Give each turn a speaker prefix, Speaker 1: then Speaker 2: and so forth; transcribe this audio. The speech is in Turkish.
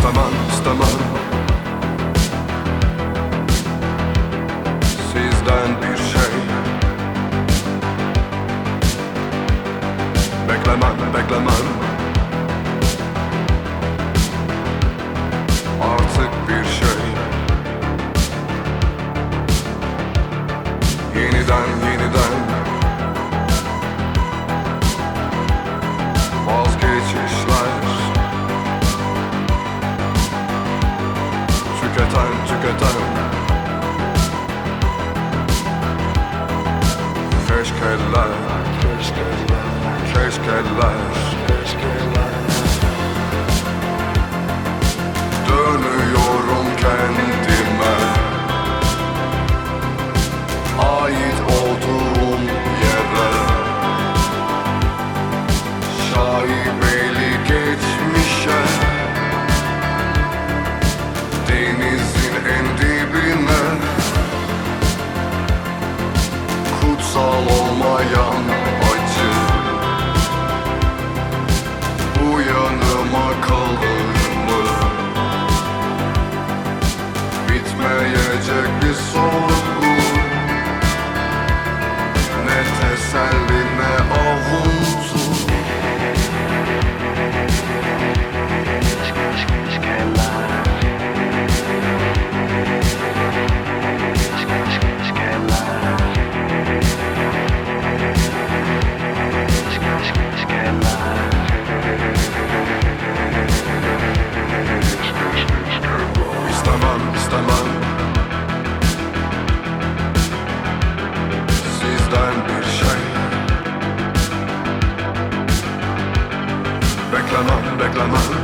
Speaker 1: istemem istemem Sizden bir şey Beklemem beklemem. keşkeler Keşkeler Dönüyorum kendime. Ait olduğum yere. Şaibeli geçmişe. Denizin en dibi Bekleme, bekleme